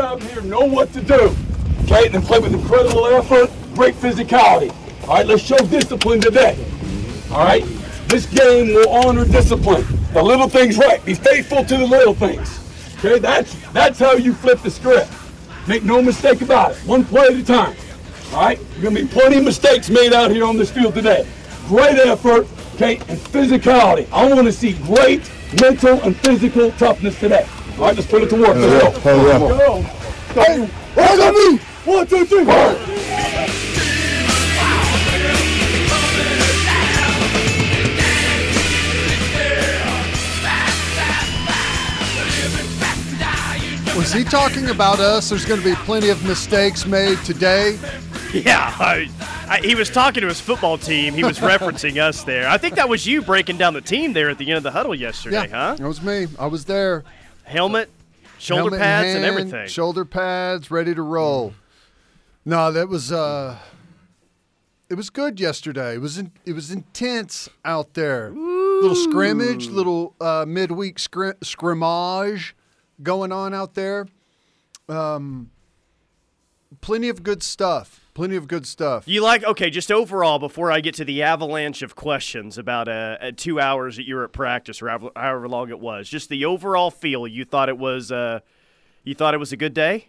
job here, know what to do. Okay, and then play with incredible effort, great physicality. All right, let's show discipline today. All right, this game will honor discipline. The little things right. Be faithful to the little things. Okay, that's that's how you flip the script. Make no mistake about it. One play at a time. All right, there's gonna be plenty of mistakes made out here on this field today. Great effort, okay, and physicality. I want to see great mental and physical toughness today. All right, let's put it to work. Let's go. Oh, yeah. Go. Go. Hands on me! One, two, three. Work. Was he talking about us? There's going to be plenty of mistakes made today. Yeah, I, I, he was talking to his football team. He was referencing us there. I think that was you breaking down the team there at the end of the huddle yesterday, huh? That was me. I was there. Helmet, shoulder Helmet pads, and everything. Shoulder pads, ready to roll. No, that was uh it was good yesterday. It was in, it was intense out there. Little scrimmage, little uh, midweek scrim- scrimmage going on out there. Um, plenty of good stuff. Plenty of good stuff. You like okay? Just overall, before I get to the avalanche of questions about uh, uh, two hours that you were at practice, or however, however long it was, just the overall feel. You thought it was, uh, you thought it was a good day.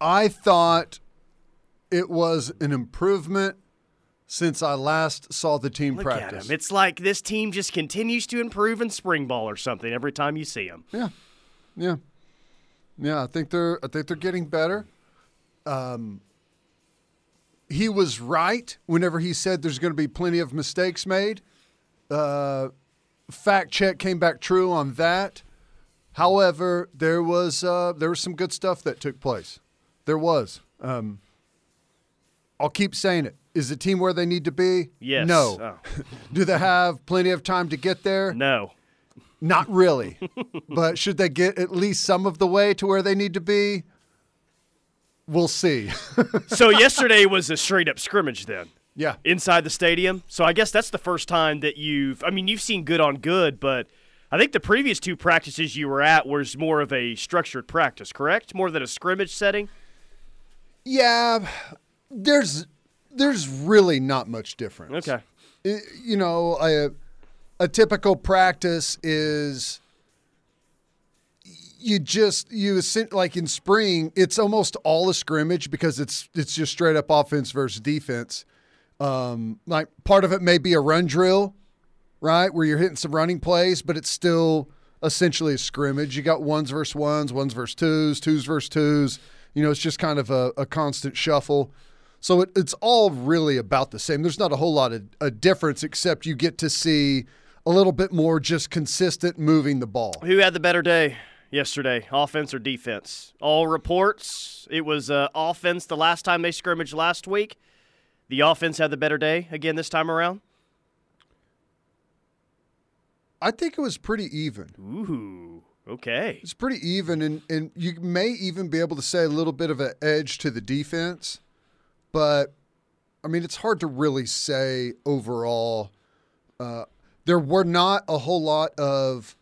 I thought it was an improvement since I last saw the team Look practice. It's like this team just continues to improve in spring ball or something every time you see them. Yeah, yeah, yeah. I think they're I think they're getting better. Um, he was right whenever he said there's going to be plenty of mistakes made. Uh, fact check came back true on that. However, there was uh, there was some good stuff that took place. There was. Um, I'll keep saying it. Is the team where they need to be? Yes. No. Oh. Do they have plenty of time to get there? No. Not really. but should they get at least some of the way to where they need to be? We'll see. So yesterday was a straight up scrimmage then. yeah. inside the stadium. So I guess that's the first time that you've. I mean, you've seen good on good, but I think the previous two practices you were at was more of a structured practice, correct? More than a scrimmage setting. Yeah. There's there's really not much difference. Okay. I- You know, a a typical practice is you just you like in spring it's almost all a scrimmage because it's it's just straight up offense versus defense. Um like part of it may be a run drill right where you're hitting some running plays but it's still essentially a scrimmage. You got ones versus ones ones versus twos twos versus twos. You know it's just kind of a, a constant shuffle. So it, it's all really about the same. There's not a whole lot of a difference except you get to see a little bit more just consistent moving the ball. Who had the better day yesterday, offense or defense? All reports it was uh, offense the last time they scrimmaged last week. The offense had the better day again this time around. I think it was pretty even. Ooh, okay. It's pretty even, and, and you may even be able to say a little bit of an edge to the defense, but I mean, it's hard to really say overall. Uh, there were not a whole lot of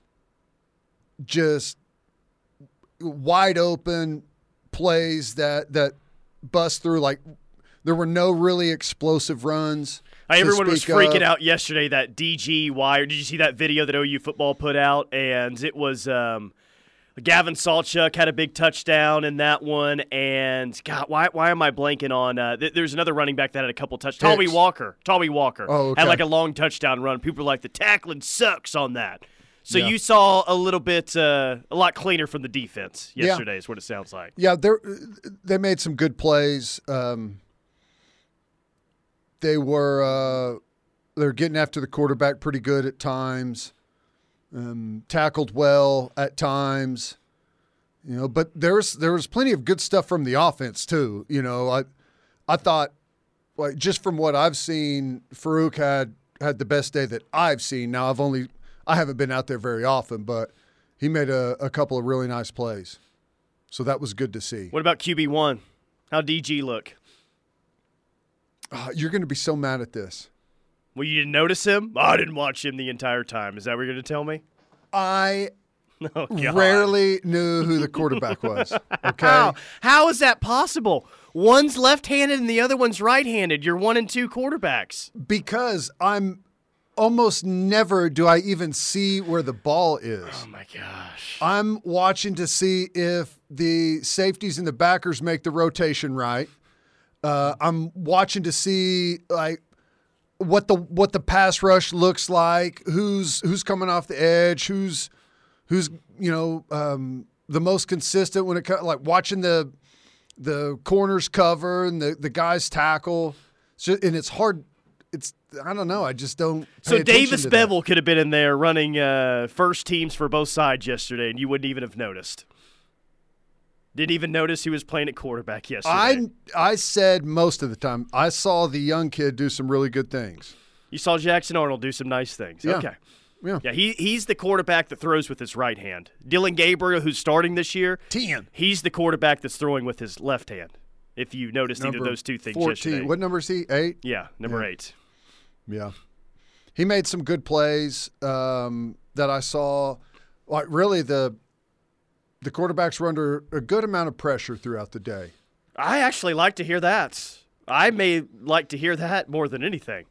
just wide open plays that that bust through. Like there were no really explosive runs. Everyone was freaking of. out yesterday that DG wire. Did you see that video that OU football put out? And it was um, Gavin Sawchuk had a big touchdown in that one. And God, why why am I blanking on? Uh, th- there's another running back that had a couple touchdowns. Tawee Walker. Tawee Walker Oh, okay. had like a long touchdown run. People were like the tackling sucks on that. So Yeah. you saw a little bit, uh, a lot cleaner from the defense Yeah. yesterday. Is what it sounds like. Yeah, they they made some good plays. Um, they were uh, they're getting after the quarterback pretty good at times. Um, tackled well at times, you know. But there was there was plenty of good stuff from the offense too. You know, I I thought like just from what I've seen, Farooq had had the best day that I've seen. Now I've only I haven't been out there very often, but he made a, a couple of really nice plays. So that was good to see. What about QB one? How DG look? Ah, you're going to be so mad at this. Well, you didn't notice him. I didn't watch him the entire time. Is that what you're going to tell me? I Oh, rarely knew who the quarterback was. Okay. How? How is that possible? One's left-handed and the other one's right-handed. You're one and two quarterbacks. Because I'm almost never do I even see where the ball is. Oh my gosh. I'm watching to see if the safeties and the backers make the rotation right. Uh, I'm watching to see like what the what the pass rush looks like, who's who's coming off the edge, who's who's you know um, the most consistent when it comes like watching the the corners cover and the the guys tackle. And it's hard. I don't know. I just don't. So Davis. Beville could have been in there running uh, first teams for both sides yesterday, and you wouldn't even have noticed. Didn't even notice he was playing at quarterback yesterday. I I said most of the time I saw the young kid do some really good things. you saw Jackson Arnold do some nice things. Yeah. Okay. Yeah. Yeah, he, he's the quarterback that throws with his right hand. Dillon Gabriel, who's starting this year, Ten. he's the quarterback that's throwing with his left hand. If you noticed either of those two things Fourteen. yesterday. What number is he? Eight. Yeah, number Yeah. eight. Yeah. He made some good plays um, that I saw. Like really, the the quarterbacks were under a good amount of pressure throughout the day. I actually like to hear that. I may like to hear that more than anything.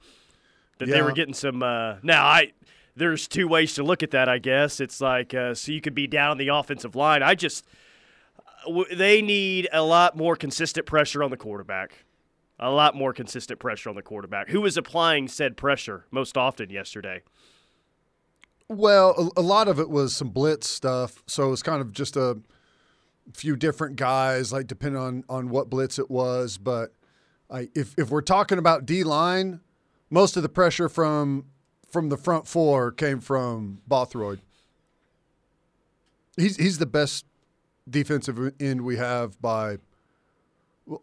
That they were getting some. Uh, now, I there's two ways to look at that. I guess it's like uh, so you could be down on the offensive line. I just uh, w- they need a lot more consistent pressure on the quarterback. A lot more consistent pressure on the quarterback. Who was applying said pressure most often yesterday? Well, a, lot of it was some blitz stuff, so it was kind of just a few different guys, like depending on on what blitz it was. But I, if if we're talking about D line, most of the pressure from from the front four came from Bothroyd. He's he's the best defensive end we have by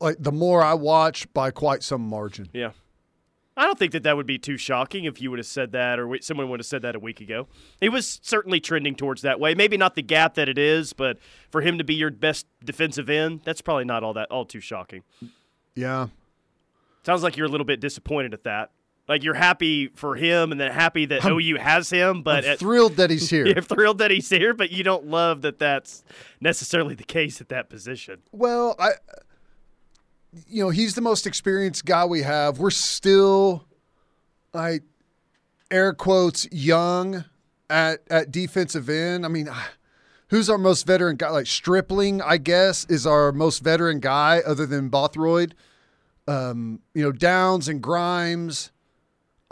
like the more I watch by quite some margin. Yeah. I don't think that that would be too shocking if you would have said that or someone would have said that a week ago. He was certainly trending towards that way. Maybe not the gap that it is, but for him to be your best defensive end, that's probably not all that all too shocking. Yeah. Sounds like you're a little bit disappointed at that. Like you're happy for him and then happy that OU has him, but I'm at, thrilled that he's here. you're thrilled that he's here, but you don't love that that's necessarily the case at that position. Well, I, you know, he's the most experienced guy we have. We're still, I, air quotes, young at at defensive end. I mean, who's our most veteran guy? Like Stripling, I guess, is our most veteran guy other than Bothroyd. Um, you know, Downs and Grimes.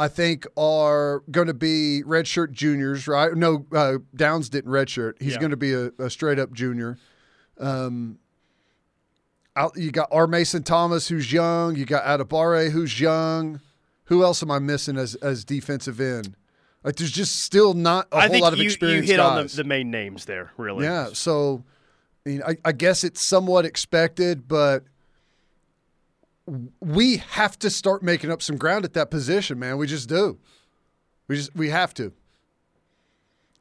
I think are going to be redshirt juniors, right? No, uh, Downs didn't redshirt. He's Yeah. going to be a, a straight up junior. Um, out, you got R. Mason Thomas, who's young. You got Adebawore, who's young. Who else am I missing as as defensive end? Like, there's just still not a I whole lot of you, you experienced hit on the, the main names there, really. yeah, so I mean, I, I guess it's somewhat expected, but we have to start making up some ground at that position, man. We just do. We just we have to.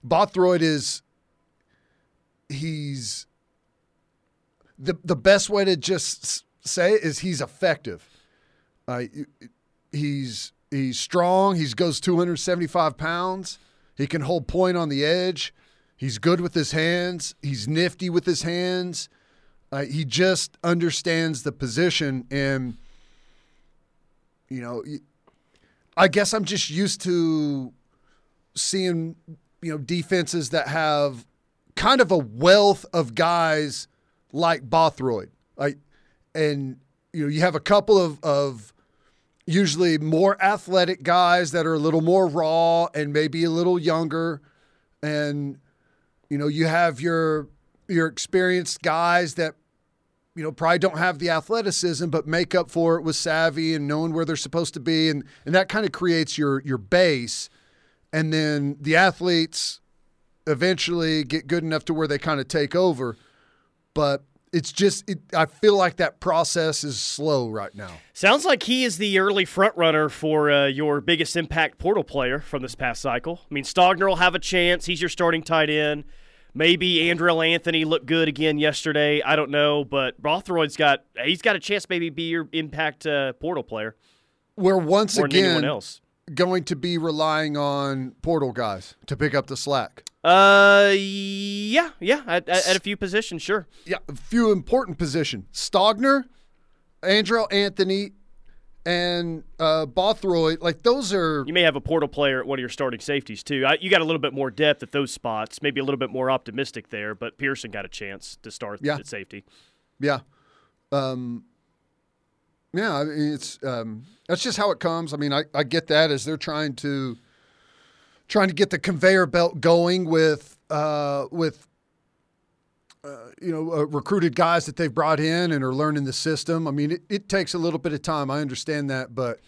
Bothroyd is he's the the best way to just say it is he's effective. Uh, he's he's strong. He goes 275 pounds. He can hold point on the edge. He's good with his hands. He's nifty with his hands. Uh, he just understands the position, and you know, I guess I'm just used to seeing you know defenses that have kind of a wealth of guys like Bothroyd, like, and you know, you have a couple of of usually more athletic guys that are a little more raw and maybe a little younger, and you know, you have your your experienced guys that you know probably don't have the athleticism but make up for it with savvy and knowing where they're supposed to be. And and that kind of creates your your base. And then the athletes eventually get good enough to where they kind of take over but it's just it, I feel like that process is slow right now. Sounds like he is the early front runner for uh, your biggest impact portal player from this past cycle. I mean, Stogner will have a chance. He's your starting tight end. Maybe Andrel Anthony looked good again yesterday. I don't know, but Bothroyd's got he's got a chance maybe be your impact uh, portal player We're once more than anyone again else. Going to be relying on portal guys to pick up the slack. Uh, yeah, yeah, at, at, at a few positions, sure. Yeah, a few important positions. Stogner, Andrel Anthony, and uh, Bothroyd. Like those are. You may have a portal player at one of your starting safeties too. I, you got a little bit more depth at those spots. Maybe a little bit more optimistic there, but Pearson got a chance to start Yeah. at safety. Yeah. Um, yeah, I mean, it's um, that's just how it comes. I mean, I, I get that as they're trying to trying to get the conveyor belt going with uh, with uh, you know uh, recruited guys that they've brought in and are learning the system. I mean, it, it takes a little bit of time. I understand that, but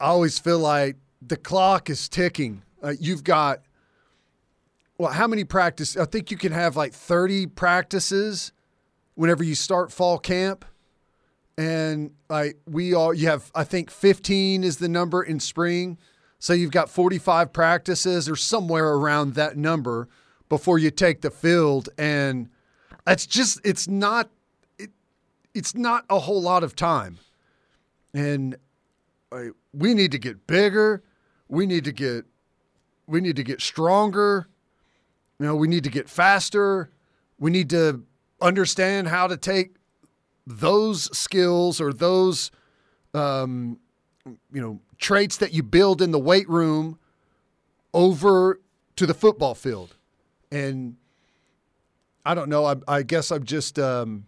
I always feel like the clock is ticking. Uh, you've got well, how many practice? I think you can have like thirty practices whenever you start fall camp and like we all you have i think 15 is the number in spring. So you've got 45 practices or somewhere around that number before you take the field. And it's just it's not it, it's not a whole lot of time. And like, we need to get bigger. We need to get we need to get stronger. You know we need to get faster. We need to understand how to take those skills or those um, you know traits that you build in the weight room over to the football field. And i don't know i, I guess i'm just um,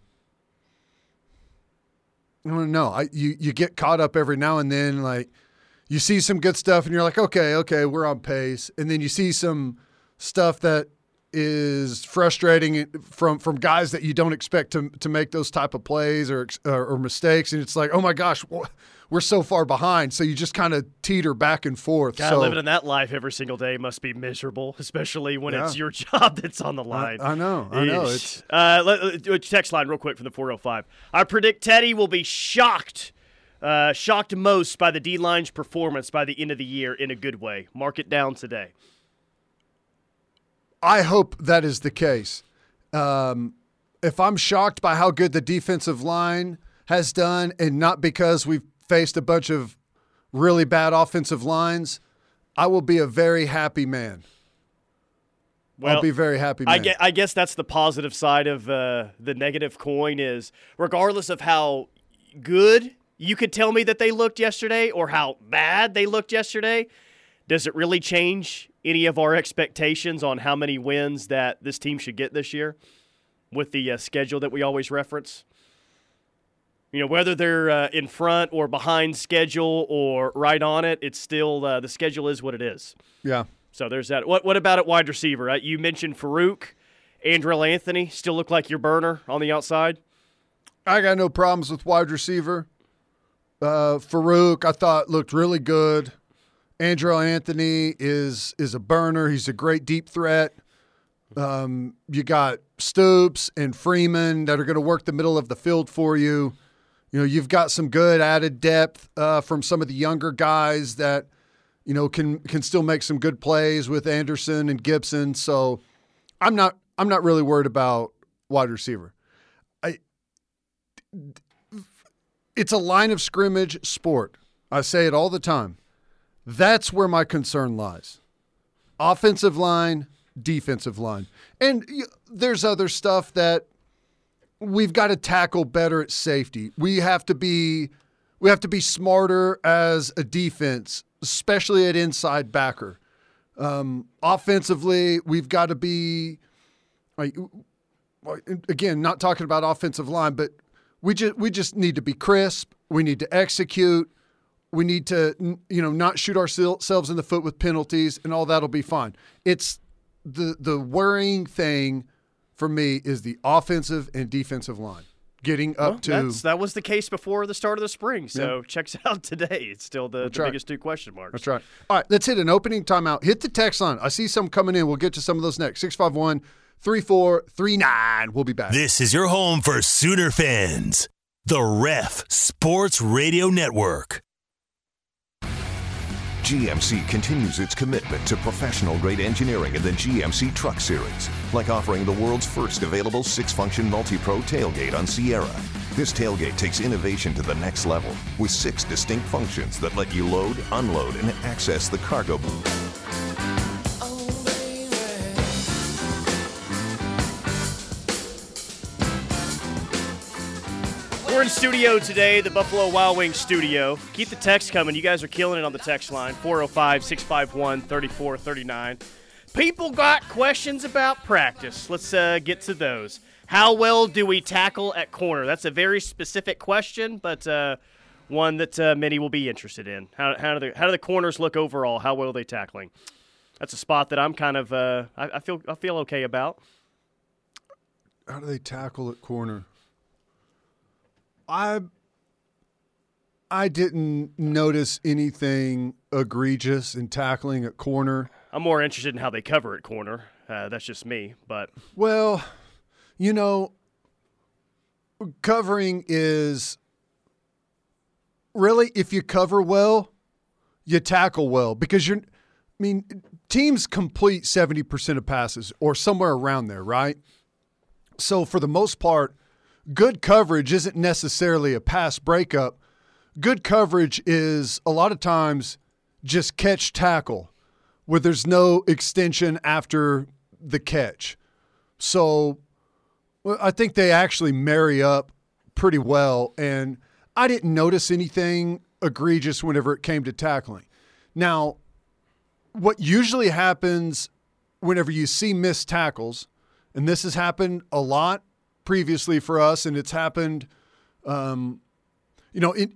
i don't know I, you, you get caught up every now and then like you see some good stuff and you're like okay okay we're on pace. And then you see some stuff that is frustrating from from guys that you don't expect to to make those type of plays or or, or mistakes, and it's like, oh my gosh, we're so far behind. So you just kind of teeter back and forth. God, so, living in that life every single day must be miserable, especially when Yeah. it's your job that's on the line. I know, I know. It's Uh, let, let- text line real quick from the 405. I predict Teddy will be shocked, uh, shocked most by the D line's performance by the end of the year in a good way. Mark it down today. I hope that is the case. Um, if I'm shocked by how good the defensive line has done, and not because we've faced a bunch of really bad offensive lines, I will be a very happy man. Well, I'll be very happy man. I guess, I guess that's the positive side of uh, the negative coin is regardless of how good you could tell me that they looked yesterday or how bad they looked yesterday, does it really change any of our expectations on how many wins that this team should get this year with the uh, schedule that we always reference? You know, whether they're uh, in front or behind schedule or right on it, it's still uh, the schedule is what it is. yeah. So there's that. What what about at wide receiver? Uh, you mentioned Farooq, Andrel Anthony still look like your burner on the outside. I got no problems with wide receiver. Uh, Farooq, I thought looked really good. Andrel Anthony is is a burner. He's a great deep threat. Um, you got Stoops and Freeman that are going to work the middle of the field for you. You know, you've got some good added depth uh, from some of the younger guys that you know can can still make some good plays with Anderson and Gibson. So I'm not I'm not really worried about wide receiver. I it's a line of scrimmage sport. I say it all the time. That's where my concern lies. Offensive line, defensive line. And there's other stuff that we've got to tackle better at safety. We have to be we have to be smarter as a defense, especially at inside backer. Um, offensively, we've got to be again, not talking about offensive line, but we just we just need to be crisp. We need to execute. We need to you know not shoot ourselves in the foot with penalties, and all that'll be fine. It's the the worrying thing for me is the offensive and defensive line getting up Well, to that's, that was the case before the start of the spring. So checks out today. It's still the, the right. biggest two question marks. That's right. All right, let's hit an opening timeout. Hit the text line. I see some coming in. We'll get to some of those next. 651 3439. We'll be back. This is your home for Sooner fans. The Ref Sports Radio Network. GMC continues its commitment to professional grade engineering in the GMC Truck Series, like offering the world's first available six function multi pro tailgate on Sierra. This tailgate takes innovation to the next level with six distinct functions that let you load, unload, and access the cargo boot. We're in studio today, the Buffalo Wild Wings studio. Keep the text coming. You guys are killing it on the text line 405 651 3439. People got questions about practice. Let's uh, get to those. How well do we tackle at corner? That's a very specific question, but uh, one that uh, many will be interested in. How, how, do the, how do the corners look overall? How well are they tackling? That's a spot that I'm kind of uh, I, I feel I feel okay about. How do they tackle at corner? I I didn't notice anything egregious in tackling at corner. I'm more interested in how they cover at corner. Uh, that's just me, but Well, you know, covering is really if you cover well, you tackle well because you're. I mean, teams complete 70% of passes or somewhere around there, right? So for the most part, good coverage isn't necessarily a pass breakup. Good coverage is a lot of times just catch tackle where there's no extension after the catch. So I think they actually marry up pretty well. And I didn't notice anything egregious whenever it came to tackling. Now, what usually happens whenever you see missed tackles, and this has happened a lot previously for us, and it's happened, um, you know, it,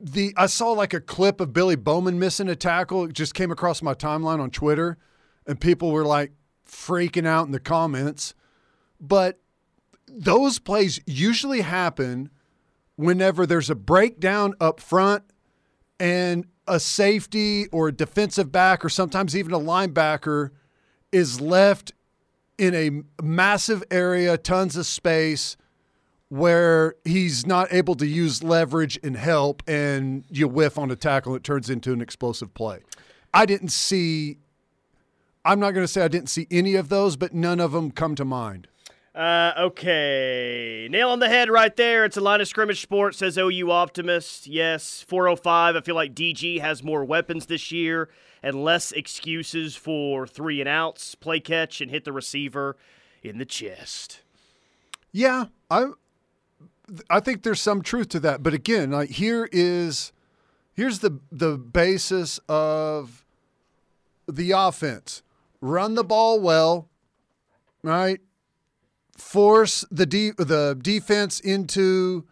the I saw like a clip of Billy Bowman missing a tackle. It just came across my timeline on Twitter, and people were like freaking out in the comments. But those plays usually happen whenever there's a breakdown up front and a safety or a defensive back or sometimes even a linebacker is left in a massive area, tons of space where he's not able to use leverage and help and you whiff on a tackle it turns into an explosive play. I didn't see I'm not going to say I didn't see any of those, but none of them come to mind. Uh, okay. Nail on the head right there. It's a line of scrimmage sport, says OU Optimist. Yes, 405. I feel like DG has more weapons this year and less excuses for three and outs, play catch, and hit the receiver in the chest. Yeah, I I think there's some truth to that. But again, like here is here's the the basis of the offense. Run the ball well, right? Force the de- the defense into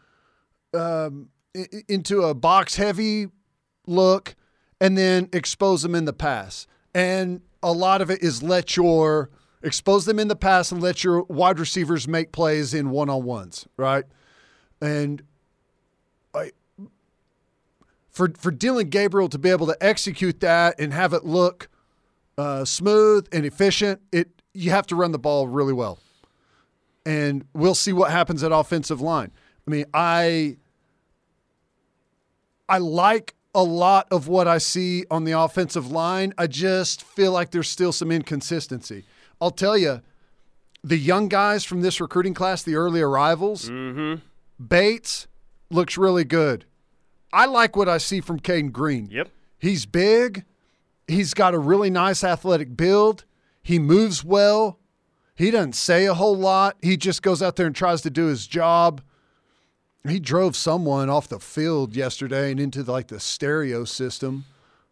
um, into a box heavy look, and then expose them in the pass. And a lot of it is let your expose them in the pass and let your wide receivers make plays in one on ones, right? And I, for for Dillon Gabriel to be able to execute that and have it look uh, smooth and efficient, it you have to run the ball really well. And we'll see what happens at offensive line. I mean, I I like a lot of what I see on the offensive line. I just feel like there's still some inconsistency. I'll tell you, the young guys from this recruiting class, the early arrivals, mm-hmm. Bates looks really good. I like what I see from Cayden Green. Yep. He's big. He's got a really nice athletic build. He moves well. He doesn't say a whole lot. He just goes out there and tries to do his job. He drove someone off the field yesterday and into like the stereo system.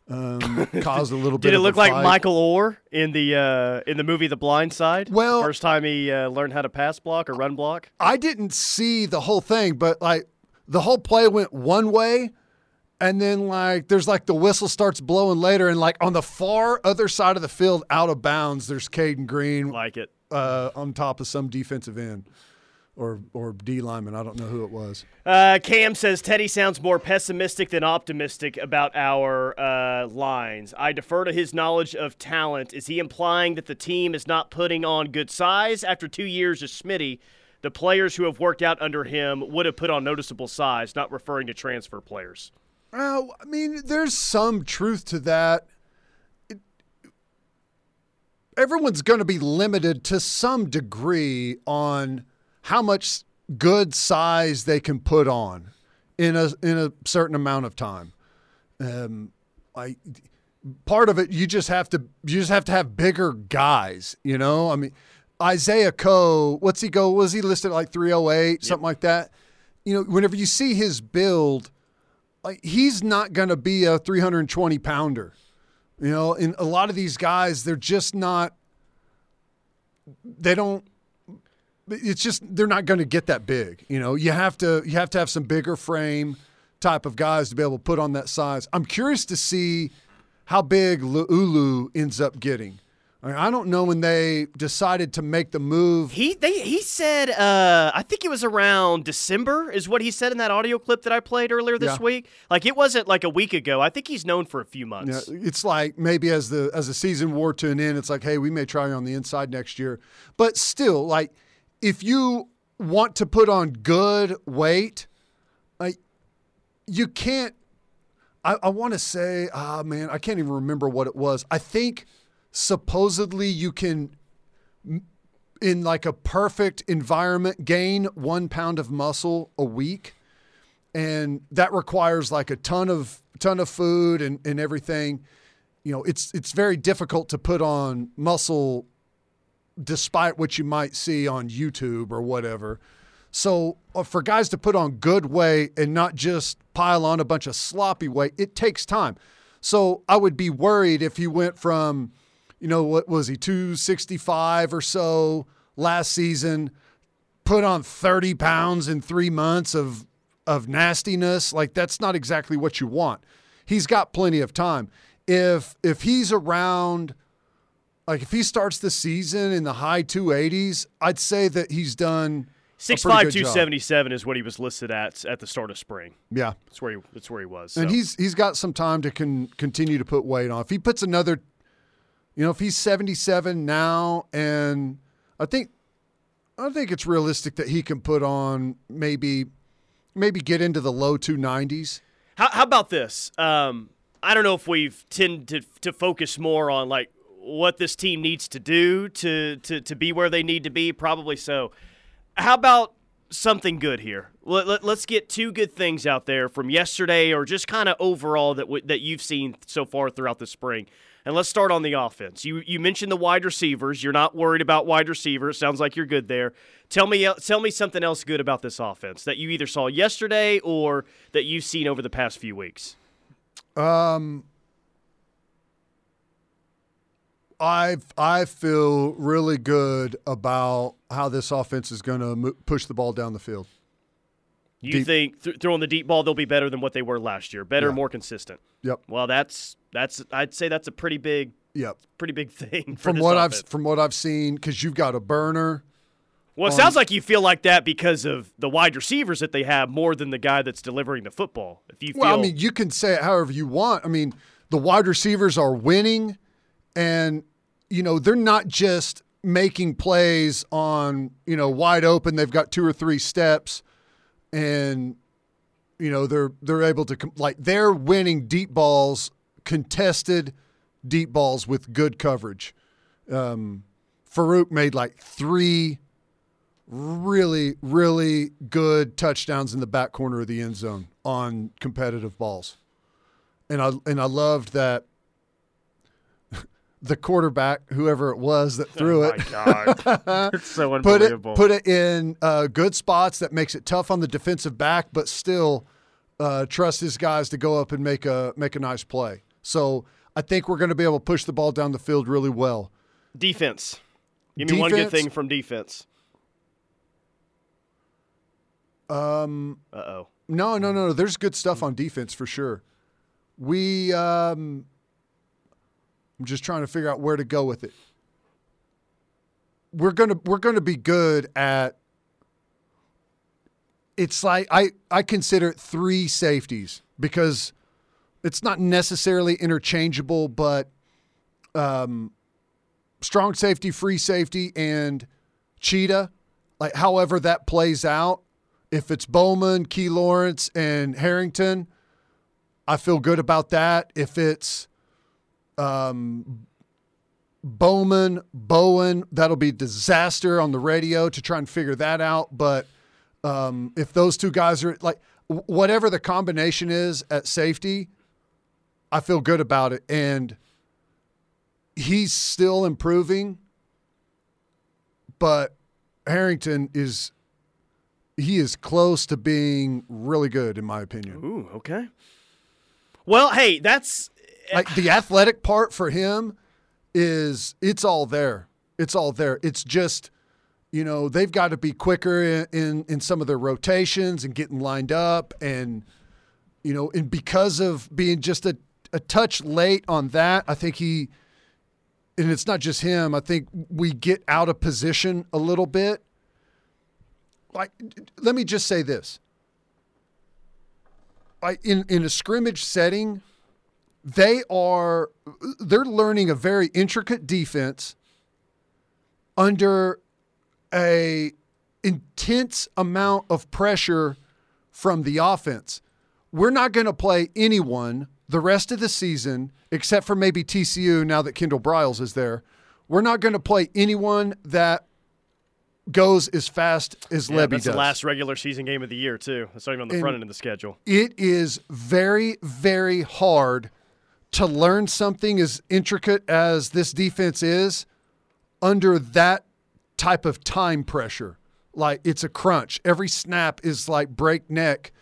Um, caused a little bit. Did it look like fight. Michael Oher in the uh, in the movie The Blind Side? Well- first time he uh, learned how to pass block or run block. I didn't see the whole thing, but like the whole play went one way, and then like there's like the whistle starts blowing later, and like on the far other side of the field, out of bounds, there's Cayden Green Like it. uh, on top of some defensive end or or D lineman. I don't know who it was. Uh, Cam says Teddy sounds more pessimistic than optimistic about our uh, lines. I defer to his knowledge of talent. Is he implying that the team is not putting on good size after two years of Smitty? The players who have worked out under him would have put on noticeable size, not referring to transfer players. Well, I mean, there's some truth to that. It- everyone's going to be limited to some degree on how much good size they can put on in a in a certain amount of time. Um, I part of it you just have to you just have to have bigger guys. You know, I mean, Isaiah Coe, what's he go? Was he listed at like 308, something like that? you know, whenever you see his build, like he's not going to be a 320 pounder. You know, and a lot of these guys, they're just not. They don't. It's just they're not going to get that big. You know, you have to you have to have some bigger frame type of guys to be able to put on that size. I'm curious to see how big Ulu ends up getting. I, mean, I don't know when they decided to make the move. He they he said uh, I think it was around December is what he said in that audio clip that I played earlier this Yeah. week. Like it wasn't like a week ago. I think he's known for a few months. Yeah, it's like maybe as the as the season wore to an end, it's like, hey, we may try on the inside next year. But still, like if you want to put on good weight, like you can't. I, I want to say, ah, man, I can't even remember what it was. I think supposedly you can, in like a perfect environment, gain one pound of muscle a week and that requires like a ton of ton of food and, and everything. You know, it's it's very difficult to put on muscle despite what you might see on YouTube or whatever. So uh, for guys to put on good weight and not just pile on a bunch of sloppy weight, it takes time. So I would be worried if he went from, you know, what was he, 265 or so last season, put on 30 pounds in three months of of nastiness. Like that's not exactly what you want. He's got plenty of time. If if he's around like if he starts the season in the high 280s, I'd say that he's done Six five two seventy seven is what he was listed at at the start of spring. Yeah. That's where he that's where he was. And so. he's he's got some time to con- continue to put weight on. If he puts another, you know, if he's 77 now, and I think I think it's realistic that he can put on maybe maybe get into the low 290s. How, how about this? Um, I don't know if we've tended to, to focus more on like what this team needs to do to, to, to be where they need to be. Probably so. How about something good here? Let, let, us get two good things out there from yesterday, or just kind of overall that w- that you've seen so far throughout the spring. And let's start on the offense. You you mentioned the wide receivers. You're not worried about wide receivers. Sounds like you're good there. Tell me tell me something else good about this offense that you either saw yesterday or that you've seen over the past few weeks. Um, I I feel really good about how this offense is going to mo- push the ball down the field. You Deep- think th- throwing the deep ball they'll be better than what they were last year, better, Yeah. more consistent. Yep. Well, that's that's I'd say that's a pretty big Yep. pretty big thing for From what I've from what I've seen, because you've got a burner. Well, it on- sounds like you feel like that because of the wide receivers that they have more than the guy that's delivering the football. If you feel Well, I mean, you can say it however you want. I mean, the wide receivers are winning, and you know they're not just making plays on you know wide open. They've got two or three steps, and you know they're they're able to like they're winning deep balls, contested deep balls with good coverage. Um, Farooq made like three really, really good touchdowns in the back corner of the end zone on competitive balls. And I and I loved that the quarterback, whoever it was that threw oh it, god, it's so put it put it in uh, good spots that makes it tough on the defensive back, but still uh, trust his guys to go up and make a make a nice play. So I think we're going to be able to push the ball down the field really well. defense. Give me one good thing from defense. Um, Uh oh. No, no, no, no. There's good stuff on defense for sure. We, um, I'm just trying to figure out where to go with it. We're gonna we're gonna be good at. It's like I I consider three safeties because it's not necessarily interchangeable, but um, strong safety, free safety, and cheetah. Like however that plays out, if it's Bowman, Key Lawrence, and Harrington, I feel good about that. If it's um, Bowman, Bowen, that'll be disaster on the radio to try and figure that out. But um, if those two guys are like whatever the combination is at safety, I feel good about it. And he's still improving, but Harrington is he is close to being really good, in my opinion. Ooh, okay. Well, hey, that's Like the athletic part for him is it's all there. It's all there. It's just, you know, they've got to be quicker in, in, in some of their rotations and getting lined up. And, you know, and because of being just a, a touch late on that, I think he, and it's not just him, I think we get out of position a little bit. Like, let me just say this. Like in, in a scrimmage setting, they are they're learning a very intricate defense under a intense amount of pressure from the offense. We're not going to play anyone the rest of the season except for maybe TCU now that Kendal Briles is there. We're not going to play anyone that goes as fast as yeah, Lebby that's does. the last regular season game of the year too. That's not even on the And- front end of the schedule. it is very, very hard to learn something as intricate as this defense is under that type of time pressure. Like it's a crunch. Every snap is like breakneck.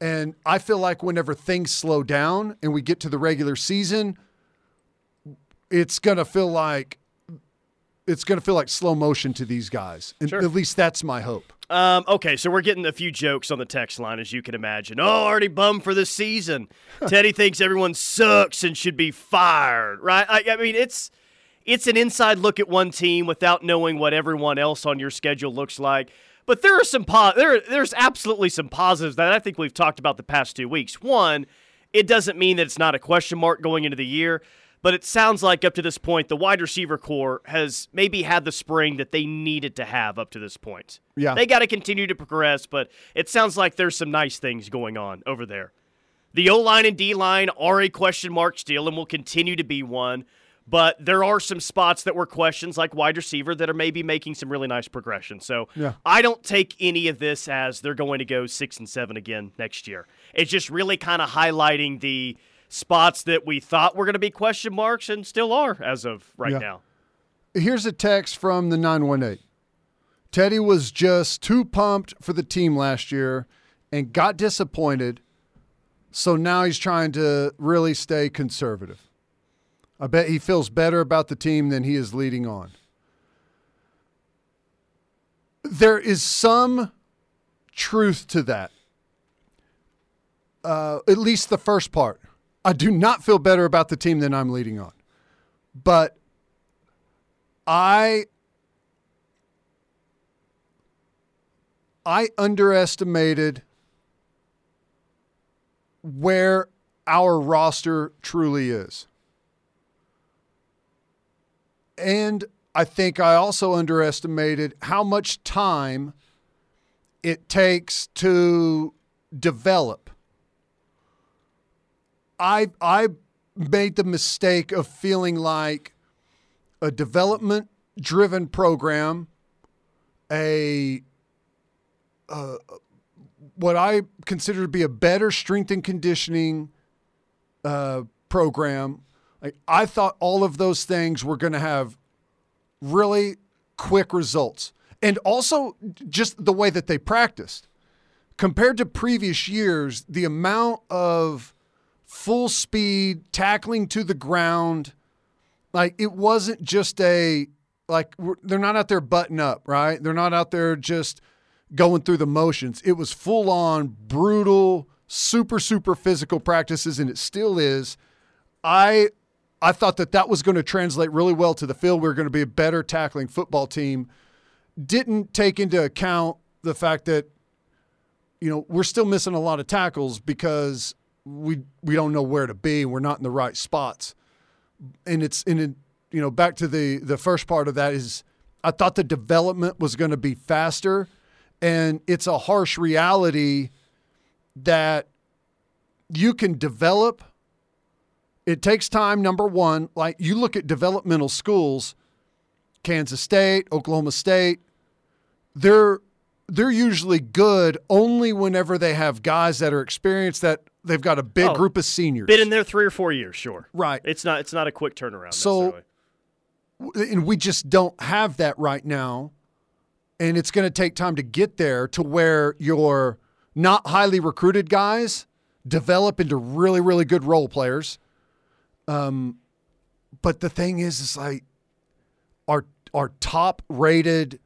And I feel like whenever things slow down and we get to the regular season, it's gonna feel like it's gonna feel like slow motion to these guys. And Sure. at least that's my hope. Um, okay, so we're getting a few jokes on the text line, as you can imagine. Oh, already bummed for this season. Teddy thinks everyone sucks and should be fired, right? I, I mean, it's it's an inside look at one team without knowing what everyone else on your schedule looks like. But there are some po- there there's absolutely some positives that I think we've talked about the past two weeks. One, it doesn't mean that it's not a question mark going into the year, but it sounds like up to this point the wide receiver core has maybe had the spring that they needed to have up to this point. Yeah. They got to continue to progress, but it sounds like there's some nice things going on over there. The O line and D line are a question mark still and will continue to be one, but there are some spots that were questions like wide receiver that are maybe making some really nice progression. So Yeah. I don't take any of this as they're going to go six and seven again next year. It's just really kind of highlighting the spots that we thought were going to be question marks and still are as of right Yeah. now. Here's a text from the 918. Teddy was just too pumped for the team last year and got disappointed. So now he's trying to really stay conservative. I bet he feels better about the team than he is leading on. There is some truth to that. Uh, at least the first part. I do not feel better about the team than I'm leading on. But I I underestimated where our roster truly is. And I think I also underestimated how much time it takes to develop. I I made the mistake of feeling like a development driven program, a uh, what I consider to be a better strength and conditioning uh, program. Like I thought all of those things were going to have really quick results, and also just the way that they practiced compared to previous years, the amount of full speed tackling to the ground. Like it wasn't just a like they're not out there button up right? They're not out there just going through the motions. It was full on brutal super super physical practices and it still is. I i thought that that was going to translate really well to the field. We are going to be a better tackling football team. Didn't take into account the fact that you know we're still missing a lot of tackles because we we don't know where to be. We're not in the right spots. And it's in it, you know back to the the first part of that is I thought the development was going to be faster. And it's a harsh reality that you can develop. It takes time number 1 like you look at developmental schools Kansas State, Oklahoma State they're they're usually good only whenever they have guys that are experienced that they've got a big Oh, group of seniors. Been in there three or four years, sure. Right. It's not. It's not a quick turnaround. So- and we just don't have that right now. and it's going to take time to get there to where your not highly recruited guys develop into really, really good role players. Um, but the thing is, is like our our top rated,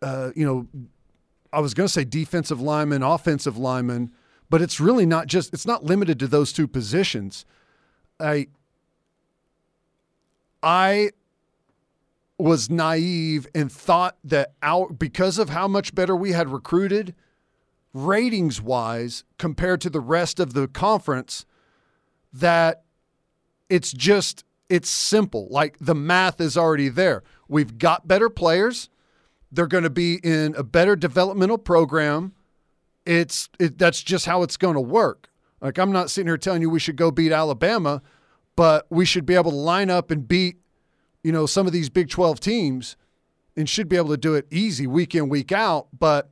uh, you know, I was going to say defensive lineman, offensive lineman, but it's really not just. It's not limited to those two positions. I I was naive and thought that our because of how much better we had recruited ratings wise compared to the rest of the conference that it's just it's simple like the math is already there we've got better players they're going to be in a better developmental program it's it, that's just how it's going to work like i'm not sitting here telling you we should go beat alabama but we should be able to line up and beat you know, some of these Big 12 teams and should be able to do it easy week in, week out. But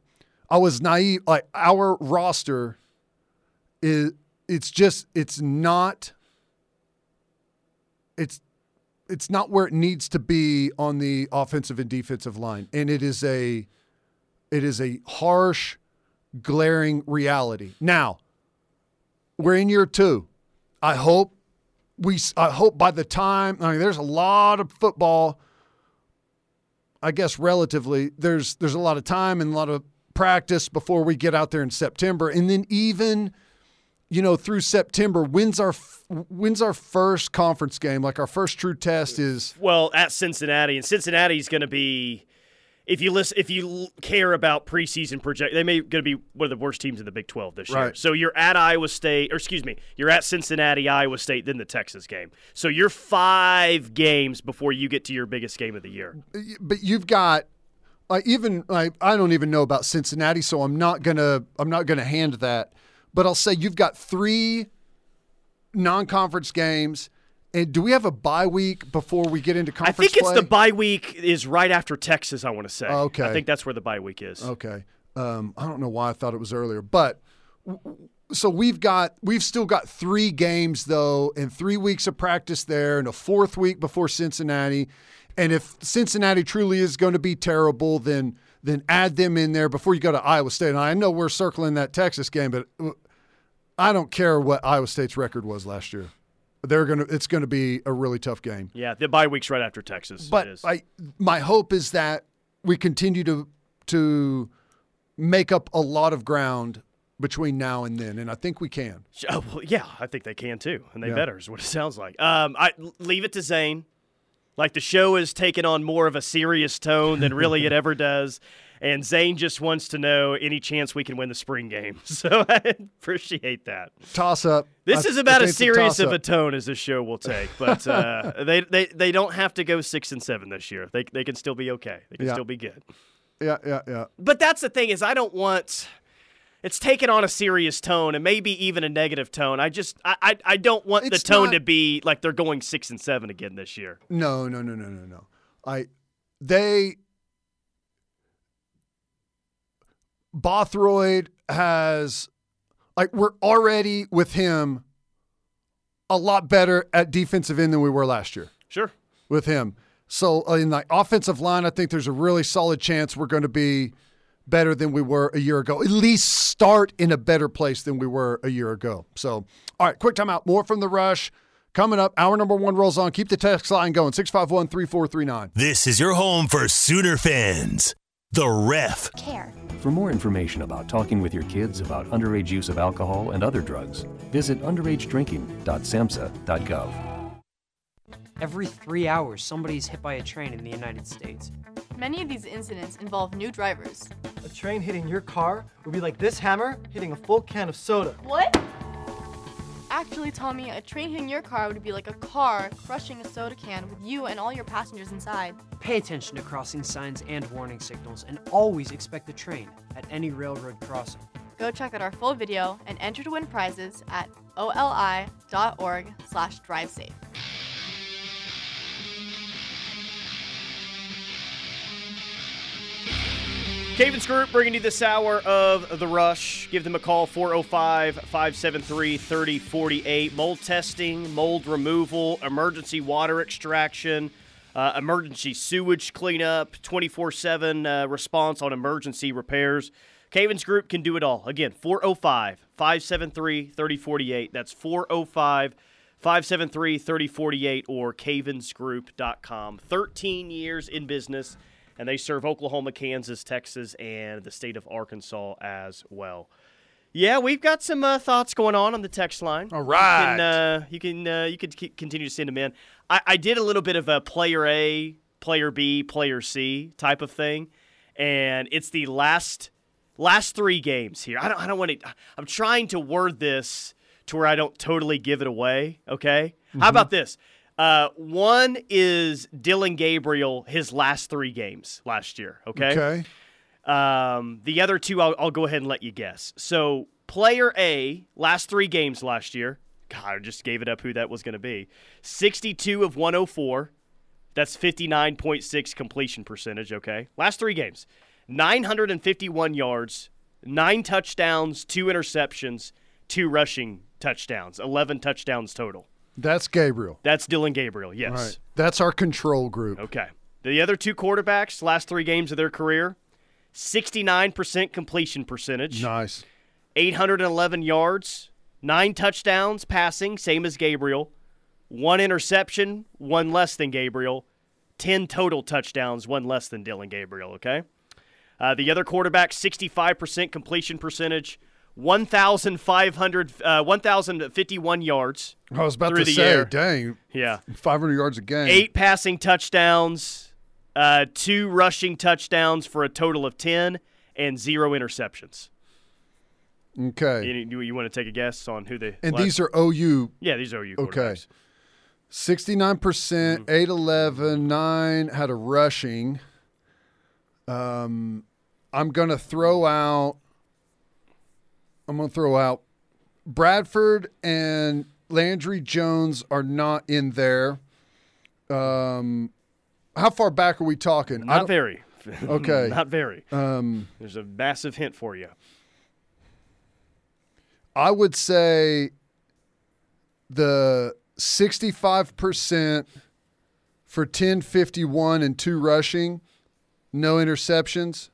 I was naive. Like our roster is, it's just, it's not, it's, it's not where it needs to be on the offensive and defensive line. And it is a, it is a harsh, glaring reality. Now, we're in year two. I hope we I hope by the time I mean there's a lot of football I guess relatively there's there's a lot of time and a lot of practice before we get out there in September and then even you know through September when's our when's our first conference game like our first true test is well at Cincinnati and Cincinnati's going to be if you listen, if you care about preseason project, they may going to be one of the worst teams in the Big 12 this year. So you're at Iowa State, or excuse me, you're at Cincinnati, Iowa State, then the Texas game. So you're five games before you get to your biggest game of the year. But you've got like even like I don't even know about Cincinnati, so I'm not gonna I'm not gonna hand that. But I'll say you've got three non-conference games and do we have a bye week before we get into conference? I think it's play? the bye week is right after Texas. I want to say. Okay. I think that's where the bye week is. Okay. Um, I don't know why I thought it was earlier, but so we've got we've still got three games though, and three weeks of practice there, and a fourth week before Cincinnati. And if Cincinnati truly is going to be terrible, then then add them in there before you go to Iowa State. And I know we're circling that Texas game, but I don't care what Iowa State's record was last year they're gonna it's gonna be a really tough game. Yeah, the bye week's right after Texas. But I my hope is that we continue to to make up a lot of ground between now and then, and I think we can. Oh, well, yeah, I think they can too, and they yeah. better is what it sounds like. Um, I leave it to Zane. Like the show is taking on more of a serious tone than really it ever does. And Zane just wants to know any chance we can win the spring game. So I appreciate that. Toss up. This I, is about as serious a of a tone as this show will take. But uh, they, they they don't have to go six and seven this year. They they can still be okay. They can yeah. still be good. Yeah, yeah, yeah. But that's the thing is I don't want it's taken on a serious tone and maybe even a negative tone. I just I I, I don't want it's the tone not, to be like they're going six and seven again this year. No, no, no, no, no, no. I they Bothroyd has like we're already with him a lot better at defensive end than we were last year. Sure. With him. So uh, in the offensive line, I think there's a really solid chance we're going to be better than we were a year ago. At least start in a better place than we were a year ago. So, all right, quick timeout. More from the rush. Coming up, hour number one rolls on. Keep the text line going 651 3439. This is your home for Sooner fans. The Ref. Care. For more information about talking with your kids about underage use of alcohol and other drugs, visit underagedrinking.samhsa.gov. Every three hours, somebody is hit by a train in the United States. Many of these incidents involve new drivers. A train hitting your car would be like this hammer hitting a full can of soda. What? Actually, Tommy, a train hitting your car would be like a car crushing a soda can with you and all your passengers inside. Pay attention to crossing signs and warning signals and always expect the train at any railroad crossing. Go check out our full video and enter to win prizes at oli.org slash drivesafe. Cavens Group bringing you this hour of The Rush. Give them a call, 405 573 3048. Mold testing, mold removal, emergency water extraction. Uh, emergency sewage cleanup, 24 uh, 7 response on emergency repairs. Cavens Group can do it all. Again, 405 573 3048. That's 405 573 3048 or cavensgroup.com. 13 years in business, and they serve Oklahoma, Kansas, Texas, and the state of Arkansas as well. Yeah, we've got some uh, thoughts going on on the text line. All right. you can uh, you can, uh, you can continue to send them in. I, I did a little bit of a player A, player B, player C type of thing, and it's the last last three games here. I don't I don't want to. I'm trying to word this to where I don't totally give it away. Okay, how about this? Uh, one is Dillon Gabriel, his last three games last year. Okay. Okay. Um, the other two, I'll, I'll go ahead and let you guess. So, player A, last three games last year. God, I just gave it up who that was going to be. 62 of 104. That's 59.6 completion percentage, okay? Last three games 951 yards, nine touchdowns, two interceptions, two rushing touchdowns, 11 touchdowns total. That's Gabriel. That's Dillon Gabriel, yes. Right. That's our control group. Okay. The other two quarterbacks, last three games of their career, 69% completion percentage, Nice. 811 yards, nine touchdowns passing, same as Gabriel, one interception, one less than Gabriel, 10 total touchdowns, one less than Dillon Gabriel, okay? Uh, the other quarterback, 65% completion percentage, 1,500, uh, 1,051 yards. I was about to say, air. dang, Yeah. 500 yards a game. Eight passing touchdowns, uh, two rushing touchdowns for a total of 10, and zero interceptions. Okay. You, you, you want to take a guess on who the And last- these are OU. yeah these are you Okay. 69%, percent Mm-hmm. 811, 9 had a rushing. Um, I'm going to throw out I'm going to throw out Bradford and Landry Jones are not in there. Um, how far back are we talking? Not very. Okay. Not very. Um, There's a massive hint for you. I would say the 65% for 1051 and two rushing, no interceptions.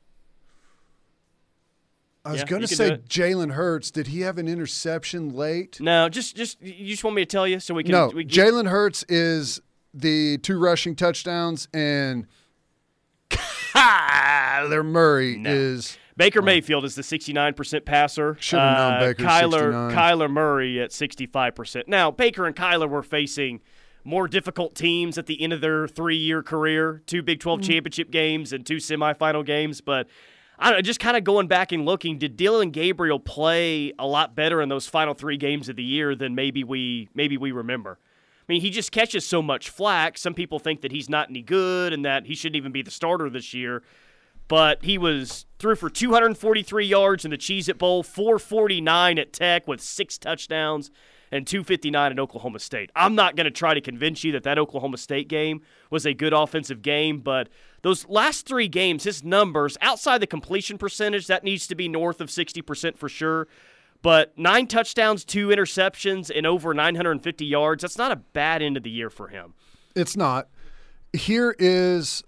I was Yeah, going to say. Jalen Hurts. Did he have an interception late? No, just just you just want me to tell you so we can. No, we, Jalen Hurts is the two rushing touchdowns, and Kyler Murray No. is Baker Mayfield is the 69% passer. Should've known Uh, Baker's Kyler 69. Kyler Murray at 65%. Now, Baker and Kyler were facing more difficult teams at the end of their three-year career, two Big 12 Mm. championship games and two semifinal games, but I don't know, just kind of going back and looking, did Dillon Gabriel play a lot better in those final 3 games of the year than maybe we maybe we remember? I mean, he just catches so much flack. Some people think that he's not any good and that he shouldn't even be the starter this year but he was threw for 243 yards in the Cheez It Bowl, 449 at Tech with six touchdowns, and 259 at Oklahoma State. I'm not going to try to convince you that that Oklahoma State game was a good offensive game, but those last three games, his numbers outside the completion percentage, that needs to be north of 60% for sure. But nine touchdowns, two interceptions, and over 950 yards, that's not a bad end of the year for him. It's not. Here is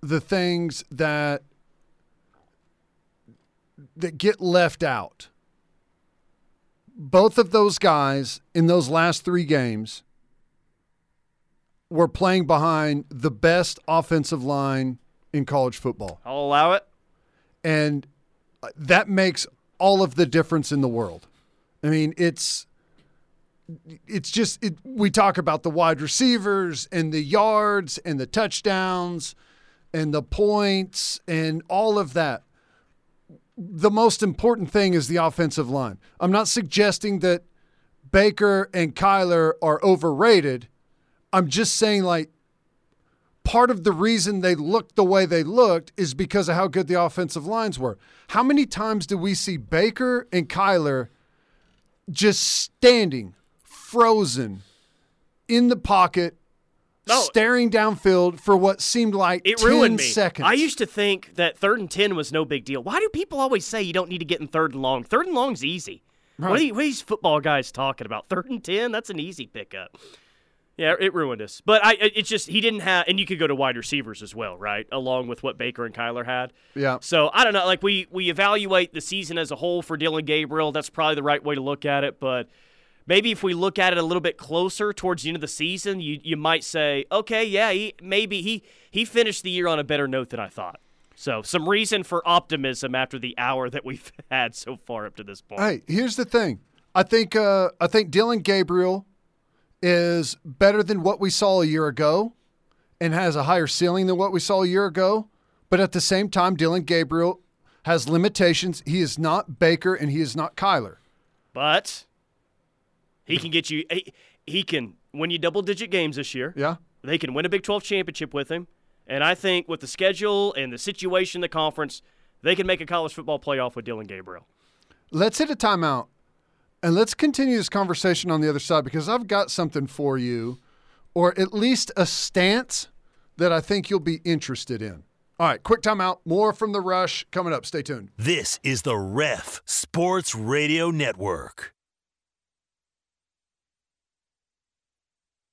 the things that that get left out. Both of those guys in those last 3 games were playing behind the best offensive line in college football. I'll allow it. And uh, that makes all of the difference in the world. I mean, it's it's just it, we talk about the wide receivers and the yards and the touchdowns and the points and all of that. The most important thing is the offensive line. I'm not suggesting that Baker and Kyler are overrated. I'm just saying like part of the reason they looked the way they looked is because of how good the offensive lines were. How many times do we see Baker and Kyler just standing frozen in the pocket, No. staring downfield for what seemed like It 10 ruined me. seconds? I used to think that third and ten was no big deal. Why do people always say you don't need to get in third and long? Third and long's easy. What, are you, what are these football guys talking about? Third and ten? That's an easy pickup. Yeah, it ruined us. But I, it's just he didn't have, and you could go to wide receivers as well, right? Along with what Baker and Kyler had. Yeah. So I don't know. Like we we evaluate the season as a whole for Dillon Gabriel. That's probably the right way to look at it. But maybe if we look at it a little bit closer towards the end of the season, you you might say, okay, yeah, he, maybe he he finished the year on a better note than I thought. So some reason for optimism after the hour that we've had so far up to this point. Hey, here's the thing. I think uh, I think Dillon Gabriel is better than what we saw a year ago and has a higher ceiling than what we saw a year ago. But at the same time, Dillon Gabriel has limitations. He is not Baker and he is not Kyler. But he can get you. He, he can win you double digit games this year. Yeah. They can win a Big 12 championship with him. And I think with the schedule and the situation the conference, they can make a college football playoff with Dillon Gabriel. Let's hit a timeout and let's continue this conversation on the other side because I've got something for you, or at least a stance that I think you'll be interested in. All right, quick timeout. More from the rush coming up. Stay tuned. This is the Ref Sports Radio Network.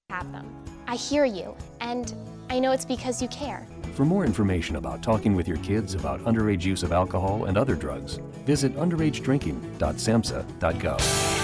Have them. I hear you, and I know it's because you care. For more information about talking with your kids about underage use of alcohol and other drugs, visit underagedrinking.samhsa.gov.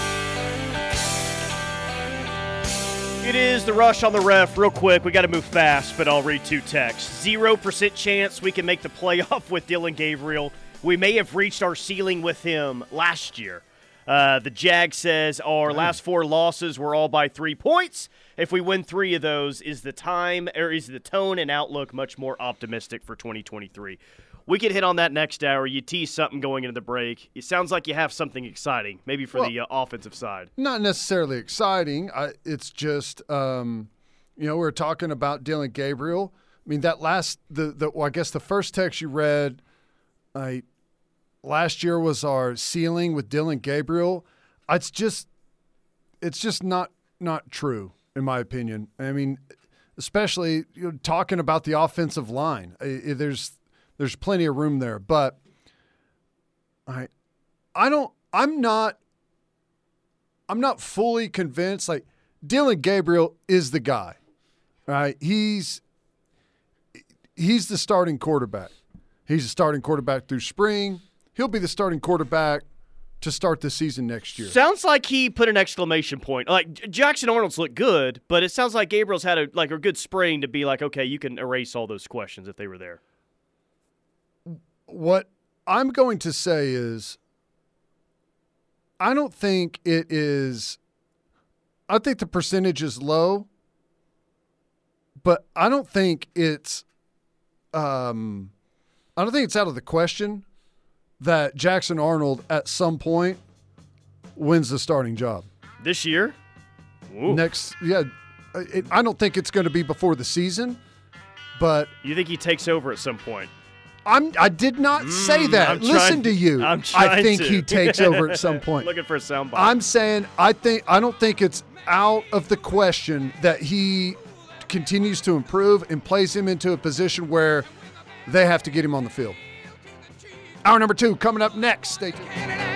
It is the rush on the ref. Real quick, we got to move fast, but I'll read two texts. Zero percent chance we can make the playoff with Dillon Gabriel. We may have reached our ceiling with him last year. Uh, the Jag says our last four losses were all by three points. If we win three of those, is the time or is the tone and outlook much more optimistic for 2023? We could hit on that next hour. You tease something going into the break. It sounds like you have something exciting, maybe for Well- the uh, offensive side. Not necessarily exciting. I, it's just, um, you know, we are talking about Dillon Gabriel. I mean, that last, the, the well, I guess the first text you read, I, last year was our ceiling with Dillon Gabriel. It's just, it's just not not true in my opinion. I mean, especially you talking about the offensive line. There's there's plenty of room there, but I I don't I'm not I'm not fully convinced. Like Dillon Gabriel is the guy, right? He's he's the starting quarterback. He's the starting quarterback through spring. He'll be the starting quarterback to start the season next year. Sounds like he put an exclamation point. Like Jackson Arnold's look good, but it sounds like Gabriel's had a like a good spring to be like, okay, you can erase all those questions if they were there. What I'm going to say is, I don't think it is. I think the percentage is low, but I don't think it's. Um, I don't think it's out of the question that Jackson Arnold at some point wins the starting job This year, Ooh. next. Yeah, it, I don't think it's going to be before the season, but you think he takes over at some point? I'm. I did not say Mm, that. I'm Listen trying- to you. I'm I think to. he takes over at some point. Looking for a soundbite. I'm saying I think I don't think it's out of the question that he continues to improve and plays him into a position where they have to get him on the field. Hour number two coming up next. Stay tuned.